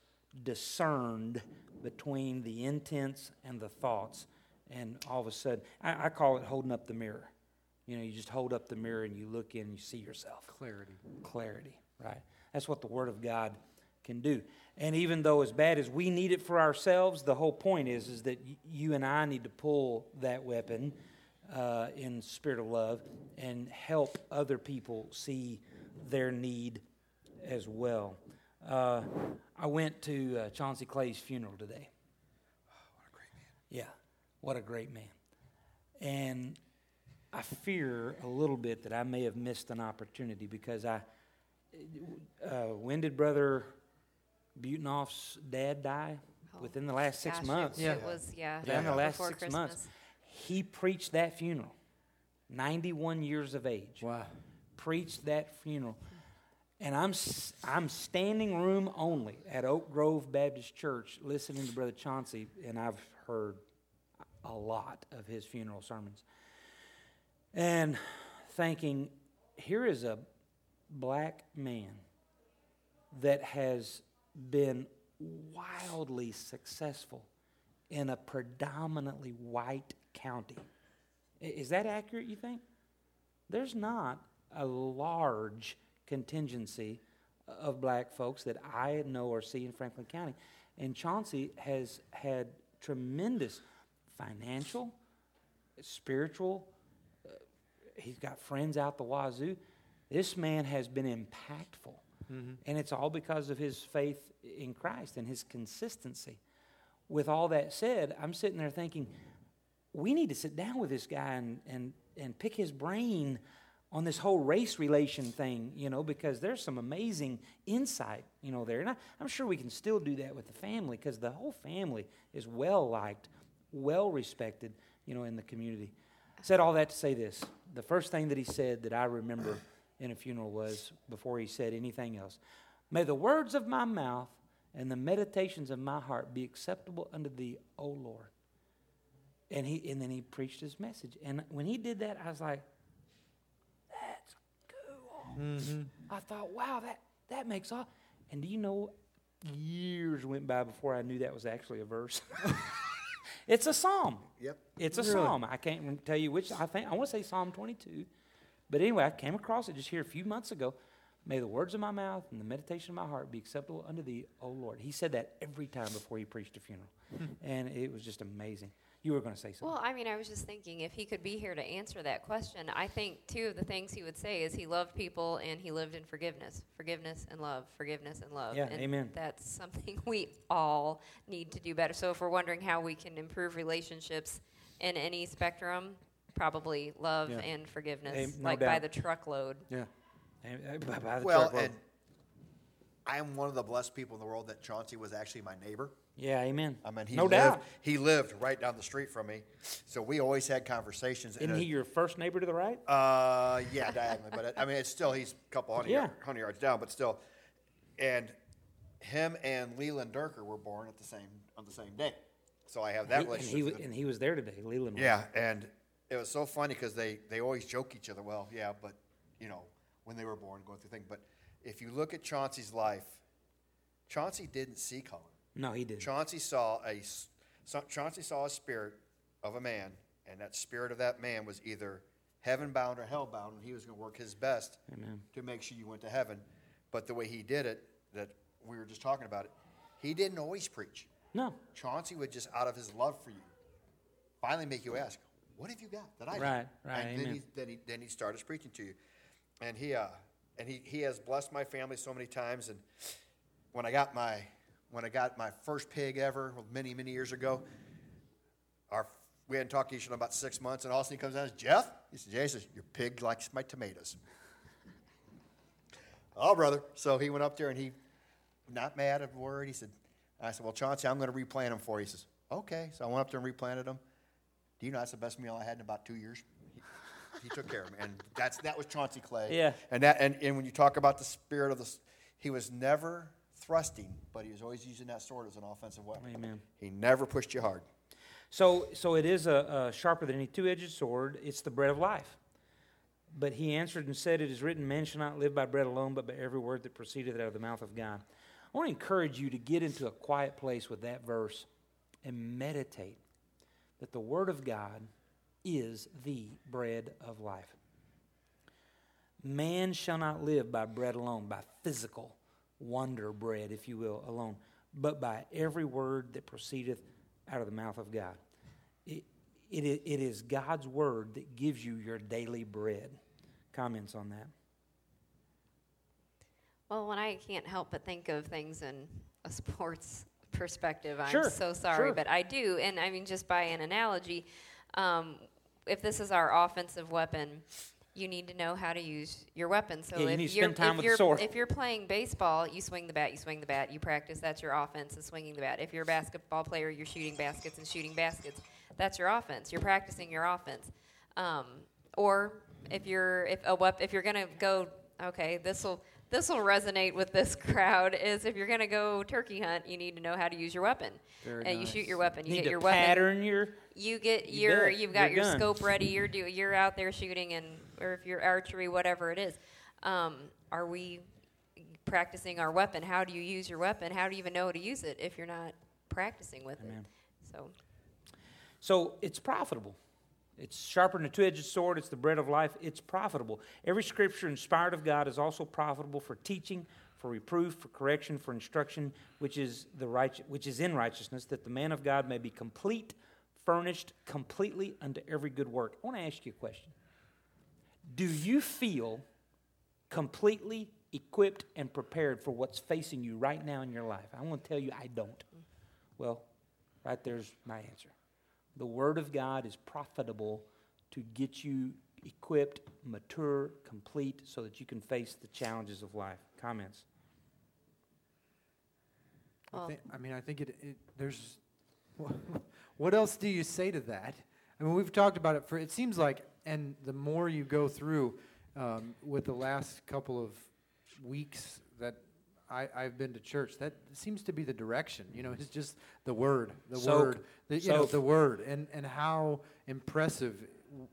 discerned between the intents and the thoughts, and all of a sudden, I, I call it holding up the mirror. You know, you just hold up the mirror and you look in and you see yourself Clarity. clarity, right? That's what the Word of God can do. And even though as bad as we need it for ourselves, the whole point is, is that you and I need to pull that weapon uh, in spirit of love and help other people see their need as well. Uh, I went to uh, Chauncey Clay's funeral today. What a great man. Yeah, what a great man. And I fear a little bit that I may have missed an opportunity because I. Uh, when did Brother Butenoff's dad die? Oh, Within the last six Gosh, months. It, Yeah. it was, yeah. Within the last before six Christmas. months. He preached that funeral. 91 years of age. Wow. Preached that funeral. And I'm, s- I'm standing room only at Oak Grove Baptist Church listening to Brother Chauncey, and I've heard a lot of his funeral sermons. And thinking, here is a black man that has been wildly successful in a predominantly white county. Is that accurate, you think? There's not a large contingency of black folks that I know or see in Franklin County. And Chauncey has had tremendous financial, spiritual, uh, he's got friends out the wazoo. This man has been impactful. And it's all because of his faith in Christ and his consistency. With all that said, I'm sitting there thinking, we need to sit down with this guy and, and, and pick his brain on this whole race relation thing, you know, because there's some amazing insight, you know, there. And I, I'm sure we can still do that with the family because the whole family is well liked, well respected, you know, in the community. Said all that to say this. The first thing that he said that I remember in a funeral was, before he said anything else, May the words of my mouth and the meditations of my heart be acceptable unto thee, O Lord. And he and then he preached his message. And when he did that, I was like, that's mm-hmm. cool. I thought, wow, that that makes all. And do you know, years went by before I knew that was actually a verse. <laughs> it's a psalm. Yep. It's a Really? psalm. I can't rem- tell you which. I think I want to say Psalm 22. But anyway, I came across it just here a few months ago. May the words of my mouth and the meditation of my heart be acceptable unto thee, O Lord. He said that every time before he preached a funeral. Hmm. and it was just amazing. You were going to say something. Well, I mean, I was just thinking if he could be here to answer that question, I think two of the things he would say is he loved people and he lived in forgiveness, forgiveness and love, forgiveness and love. Yeah, and amen. That's something <laughs> we all need to do better. So if we're wondering how we can improve relationships in any spectrum, probably love Yeah. and forgiveness, Hey, no like by the truckload. Yeah. And, uh, by- by the Well, truckload. and I am one of the blessed people in the world that Chauncey was actually my neighbor. Yeah, amen. I mean, he no lived, doubt. He lived right down the street from me, so we always had conversations. Isn't a- he your first neighbor to the right? Uh, yeah, diagonally, but I mean, it's still he's a couple hundred, Yeah. yard, hundred yards down, but still. And him and Leland Durker were born at the same on the same day, so I have that He- and, relationship. he, with and he was there today, Leland. was. Yeah, and it was so funny because they they always joke each other. Well, yeah, but you know when they were born, going through things. But if you look at Chauncey's life, Chauncey didn't see color. No, he didn't. Chauncey saw a Chauncey saw a spirit of a man, and that spirit of that man was either heaven bound or hell bound, and he was going to work his best Amen. to make sure you went to heaven. But the way he did it, that we were just talking about it, he didn't always preach. No. Chauncey would just out of his love for you, finally make you ask, "What have you got that I don't?" Right, right, And then amen. he, then he then he started preaching to you, and he uh, and he he has blessed my family so many times. And when I got my when I got my first pig ever many many years ago, our we hadn't talked to each other in about six months, and all of a sudden he comes down and says, "Jeff," he says, "Jay says your pig likes my tomatoes." <laughs> oh, brother. So he went up there and he, not mad at a word, he said, I said, well, Chauncey, I'm going to replant them for you. He says, okay. So I went up there and replanted them. Do you know that's the best meal I had in about two years? He, he took care of them. And that's, that was Chauncey Clay. Yeah. And, that, and, and when you talk about the spirit of the, he was never thrusting, but he was always using that sword as an offensive weapon. Amen. He never pushed you hard. So, so it is a, a sharper than any two-edged sword. It's the bread of life. But he answered and said, "It is written, man shall not live by bread alone, but by every word that proceedeth out of the mouth of God." I want to encourage you to get into a quiet place with that verse and meditate that the Word of God is the bread of life. Man shall not live by bread alone, by physical wonder bread, if you will, alone, but by every word that proceedeth out of the mouth of God. It, it, it is God's word that gives you your daily bread. Comments on that? Well, when I can't help but think of things in a <laughs> sports perspective, I'm Sure, so sorry, sure. but I do. And I mean, just by an analogy, um, if this is our offensive weapon, you need to know how to use your weapon. So Yeah, you if need to you're spend time if with the you're sword. if you're playing baseball, you swing the bat, you swing the bat, you practice. That's your offense, is swinging the bat. If you're a basketball player, you're shooting baskets and shooting baskets. That's your offense. You're practicing your offense. Um, or if you're if a wep- if you're gonna go, okay, this will this will resonate with this crowd. Is if you're gonna go turkey hunt, you need to know how to use your weapon. Very and you shoot your weapon. You get to your weapon pattern your. you get You your bet. you've got Your your, scope ready you're <laughs> do you're out there shooting and or if you're archery whatever it is um, are we practicing our weapon how do you use your weapon how do you even know how to use it if you're not practicing with Amen. it so So it's profitable. It's sharper than a two-edged sword. It's the bread of life. It's profitable. Every scripture inspired of God is also profitable for teaching, for reproof, for correction, for instruction, which is the right, which is in righteousness, that the man of God may be complete, furnished completely unto every good work. I want to ask you a question. Do you feel completely equipped and prepared for what's facing you right now in your life? I want to tell you, I don't. Well, right there's my answer. The Word of God is profitable to get you equipped, mature, complete, so that you can face the challenges of life. Comments? I, think, I mean, I think it, it there's. <laughs> What else do you say to that? I mean, we've talked about it for. It seems like, and the more you go through, um, with the last couple of weeks that I, I've been to church, that seems to be the direction. You know, <laughs> it's just the word, the Soak. word, the, you know, the word, and and how impressive,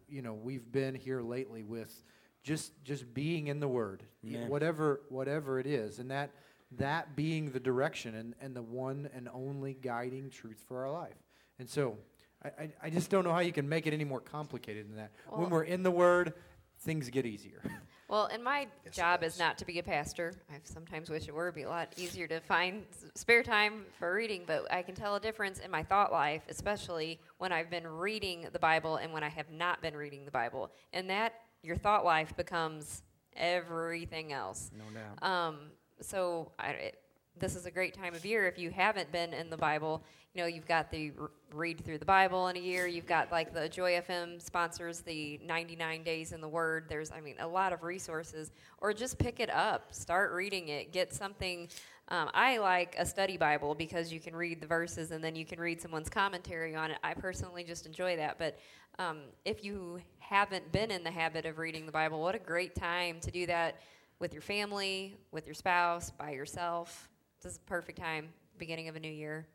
you know, we've been here lately with just just being in the word, y- Amen. whatever whatever it is, and that that being the direction and, and the one and only guiding truth for our life. And so, I, I, I just don't know how you can make it any more complicated than that. when we're in the word, things get easier. <laughs> Well, and my Yes, job is not to be a pastor. I sometimes wish it were. It'd be a lot easier to find spare time for reading, but I can tell a difference in my thought life, especially when I've been reading the Bible and when I have not been reading the Bible. And that, your thought life becomes everything else. no doubt. Um, so I, it, this is a great time of year if you haven't been in the Bible. You know, you've got the read through the Bible in a year. You've got like the Joy FM sponsors the 99 days in the Word. There's, I mean, a lot of resources. Or just pick it up, start reading it, get something. Um, I like a study Bible because you can read the verses and then you can read someone's commentary on it. I personally just enjoy that. But um, if you haven't been in the habit of reading the Bible, what a great time to do that with your family, with your spouse, by yourself. This is a perfect time, beginning of a new year.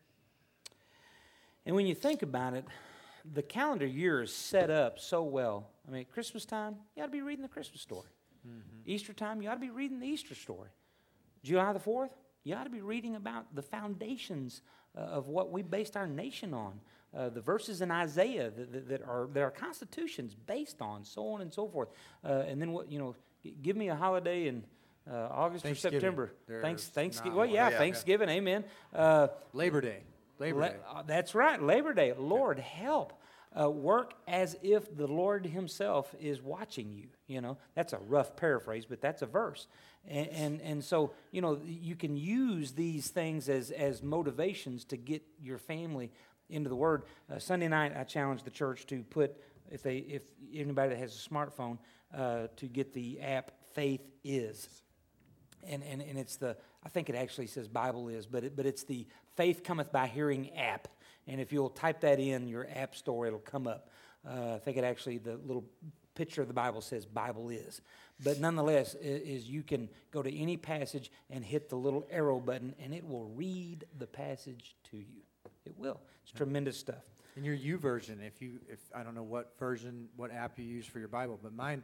And when you think about it, the calendar year is set up so well. I mean, Christmas time, you ought to be reading the Christmas story. Easter time, you ought to be reading the Easter story. July the 4th, you ought to be reading about the foundations uh, of what we based our nation on. Uh, the verses in Isaiah that, that, that are that our Constitution's based on, so on and so forth. Uh, and then what you know, g- give me a holiday in uh, August or September. There's Thanks, Thanksgiving. Well, yeah, Yeah. Thanksgiving. Amen. Uh, Labor Day. Labor La- Day. uh, that's right, Labor Day. Lord, help. Uh, work as if the Lord Himself is watching you. You know, that's a rough paraphrase, but that's a verse. And, and, and so, you know, you can use these things as, as motivations to get your family into the Word. Uh, Sunday night, I challenged the church to put, if, they, if anybody that has a smartphone, uh, to get the app Faith Is and, and, and it's the I think it actually says Bible is, but it, but it's the Faith Cometh by Hearing app. And if you'll type that in your app store, it'll come up. Uh, I think it actually the little picture of the Bible says Bible is, but nonetheless, i- is you can go to any passage and hit the little arrow button, and it will read the passage to you. It will. It's tremendous stuff. In your YouVersion, if you, if I don't know what version, what app you use for your Bible, but mine,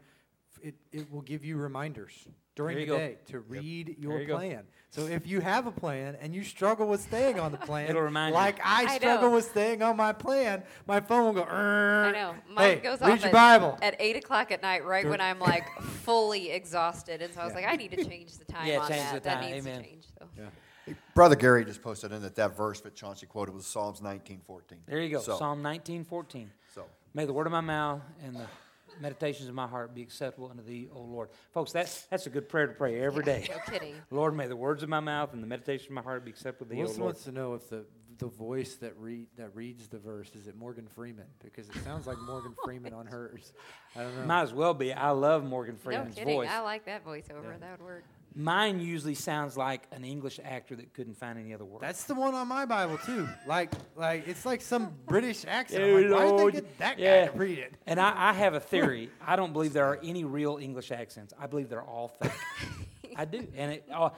it, it will give you reminders during There the go. day to read your There you go. plan. So if you have a plan and you struggle with staying on the <laughs> plan, It'll remind you. like I I struggle know. with staying on my plan, my phone will go. I I know. Mine hey, goes read off your at, Bible. at 8 o'clock at night, right Dur- when I'm like <laughs> fully exhausted. And so I was Yeah. like, I need to change the time Yeah, on change that. the That time. needs Amen. to change. So. Yeah. Brother Gary just posted in that that verse that Chauncey quoted was Psalms 19:14. There you go. So, Psalm 19:14. so May the word of my mouth and the meditations of my heart be acceptable unto thee, O Lord. Folks, that's, that's a good prayer to pray every Yeah, day. <laughs> No kidding. <laughs> Lord, may the words of my mouth and the meditation of my heart be acceptable to thee, O Lord. wants to know if the the voice that read that reads the verse is it Morgan Freeman because it sounds like Morgan <laughs> Freeman on hers. I don't know. Might as well be. I love Morgan Freeman's No Freeman's kidding. voice. I like that voiceover. Yeah. That would work. Mine usually sounds like an English actor that couldn't find any other word. That's the one on my Bible too. Like, like it's like some British accent. I'm like, why did they get that yeah. guy to read it? and I, I have a theory. I don't believe there are any real English accents. I believe they're all fake. <laughs> I do, and it oh,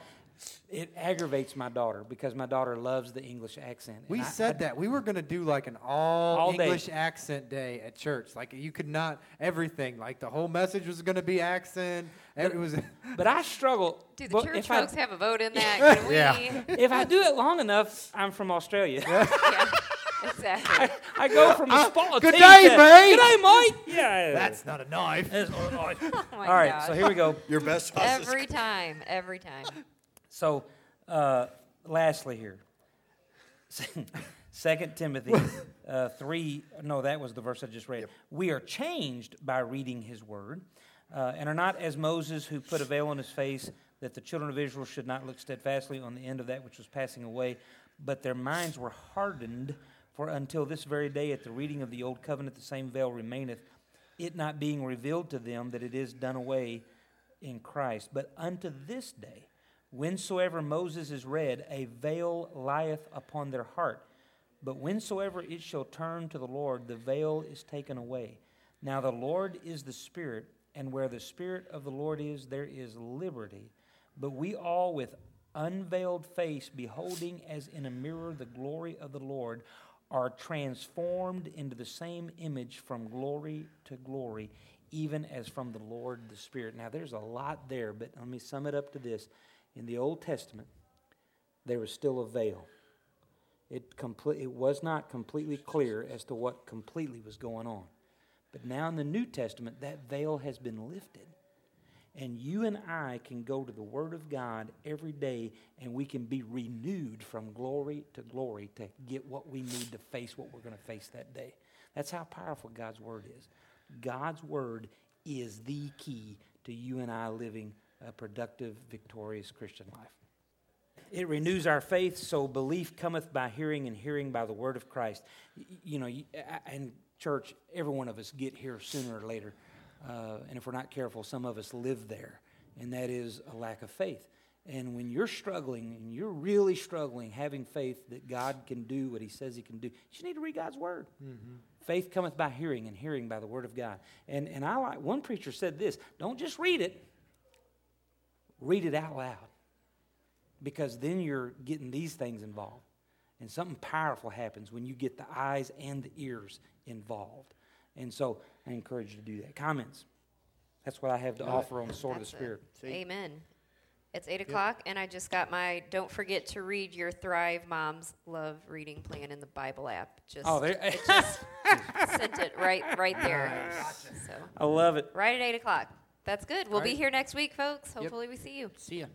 it aggravates my daughter because my daughter loves the English accent. and We I- said I- that we were going to do like an all, All day. English accent day at church. Like you could not everything. Like the whole message was going to be accent. It was. <laughs> But I struggle. Do the but church if I- folks have a vote in that? <laughs> Can we? Yeah. <laughs> if I do it long enough, I'm from Australia. Yeah, exactly. I go from a ah, spot good day, to, mate." Good day, mate. Yeah. That's not a knife. That's all right. Oh my All right, gosh. so here we go. your best Every time. Every time. So, uh, lastly, here, <laughs> Second Timothy uh, three. No, that was the verse I just read. We are changed by reading His Word, uh, and are not as Moses, who put a veil on his face, that the children of Israel should not look steadfastly on the end of that which was passing away, but their minds were hardened. For until this very day, at the reading of the old covenant, the same veil remaineth, it not being revealed to them that it is done away in Christ. But unto this day, whensoever Moses is read, a veil lieth upon their heart. But whensoever it shall turn to the Lord, the veil is taken away. Now the Lord is the Spirit, and where the Spirit of the Lord is, there is liberty. But we all with unveiled face, beholding as in a mirror the glory of the Lord, are transformed into the same image from glory to glory, even as from the Lord the Spirit. Now, there's a lot there, but let me sum it up to this. In the Old Testament, there was still a veil. It, complete, it was not completely clear as to what completely was going on. But now in the New Testament, that veil has been lifted. And you and I can go to the Word of God every day and we can be renewed from glory to glory to get what we need to face what we're going to face that day. That's how powerful God's Word is. God's Word is the key to you and I living a productive, victorious Christian life. It renews our faith, so belief cometh by hearing, and hearing by the word of Christ. You know, and church, every one of us get here sooner or later. Uh, and if we're not careful, some of us live there, and that is a lack of faith. And when you're struggling, and you're really struggling, having faith that God can do what He says He can do, you need to read God's Word. Mm-hmm. Faith cometh by hearing, and hearing by the Word of God. And, and I like, one preacher said this don't just read it, read it out loud. Because then you're getting these things involved. And something powerful happens when you get the eyes and the ears involved. And so I encourage you to do that. Comments? That's what I have to offer on the sword That's of the Spirit. Amen. It's 8 o'clock, and I just got my don't forget to read your Thrive Moms Love reading plan in the Bible app. Just, oh, there. it <laughs> just sent it right, right there. So I love it. Right at 8 o'clock. That's good. We'll be here next week, folks. Hopefully, we see you. See ya.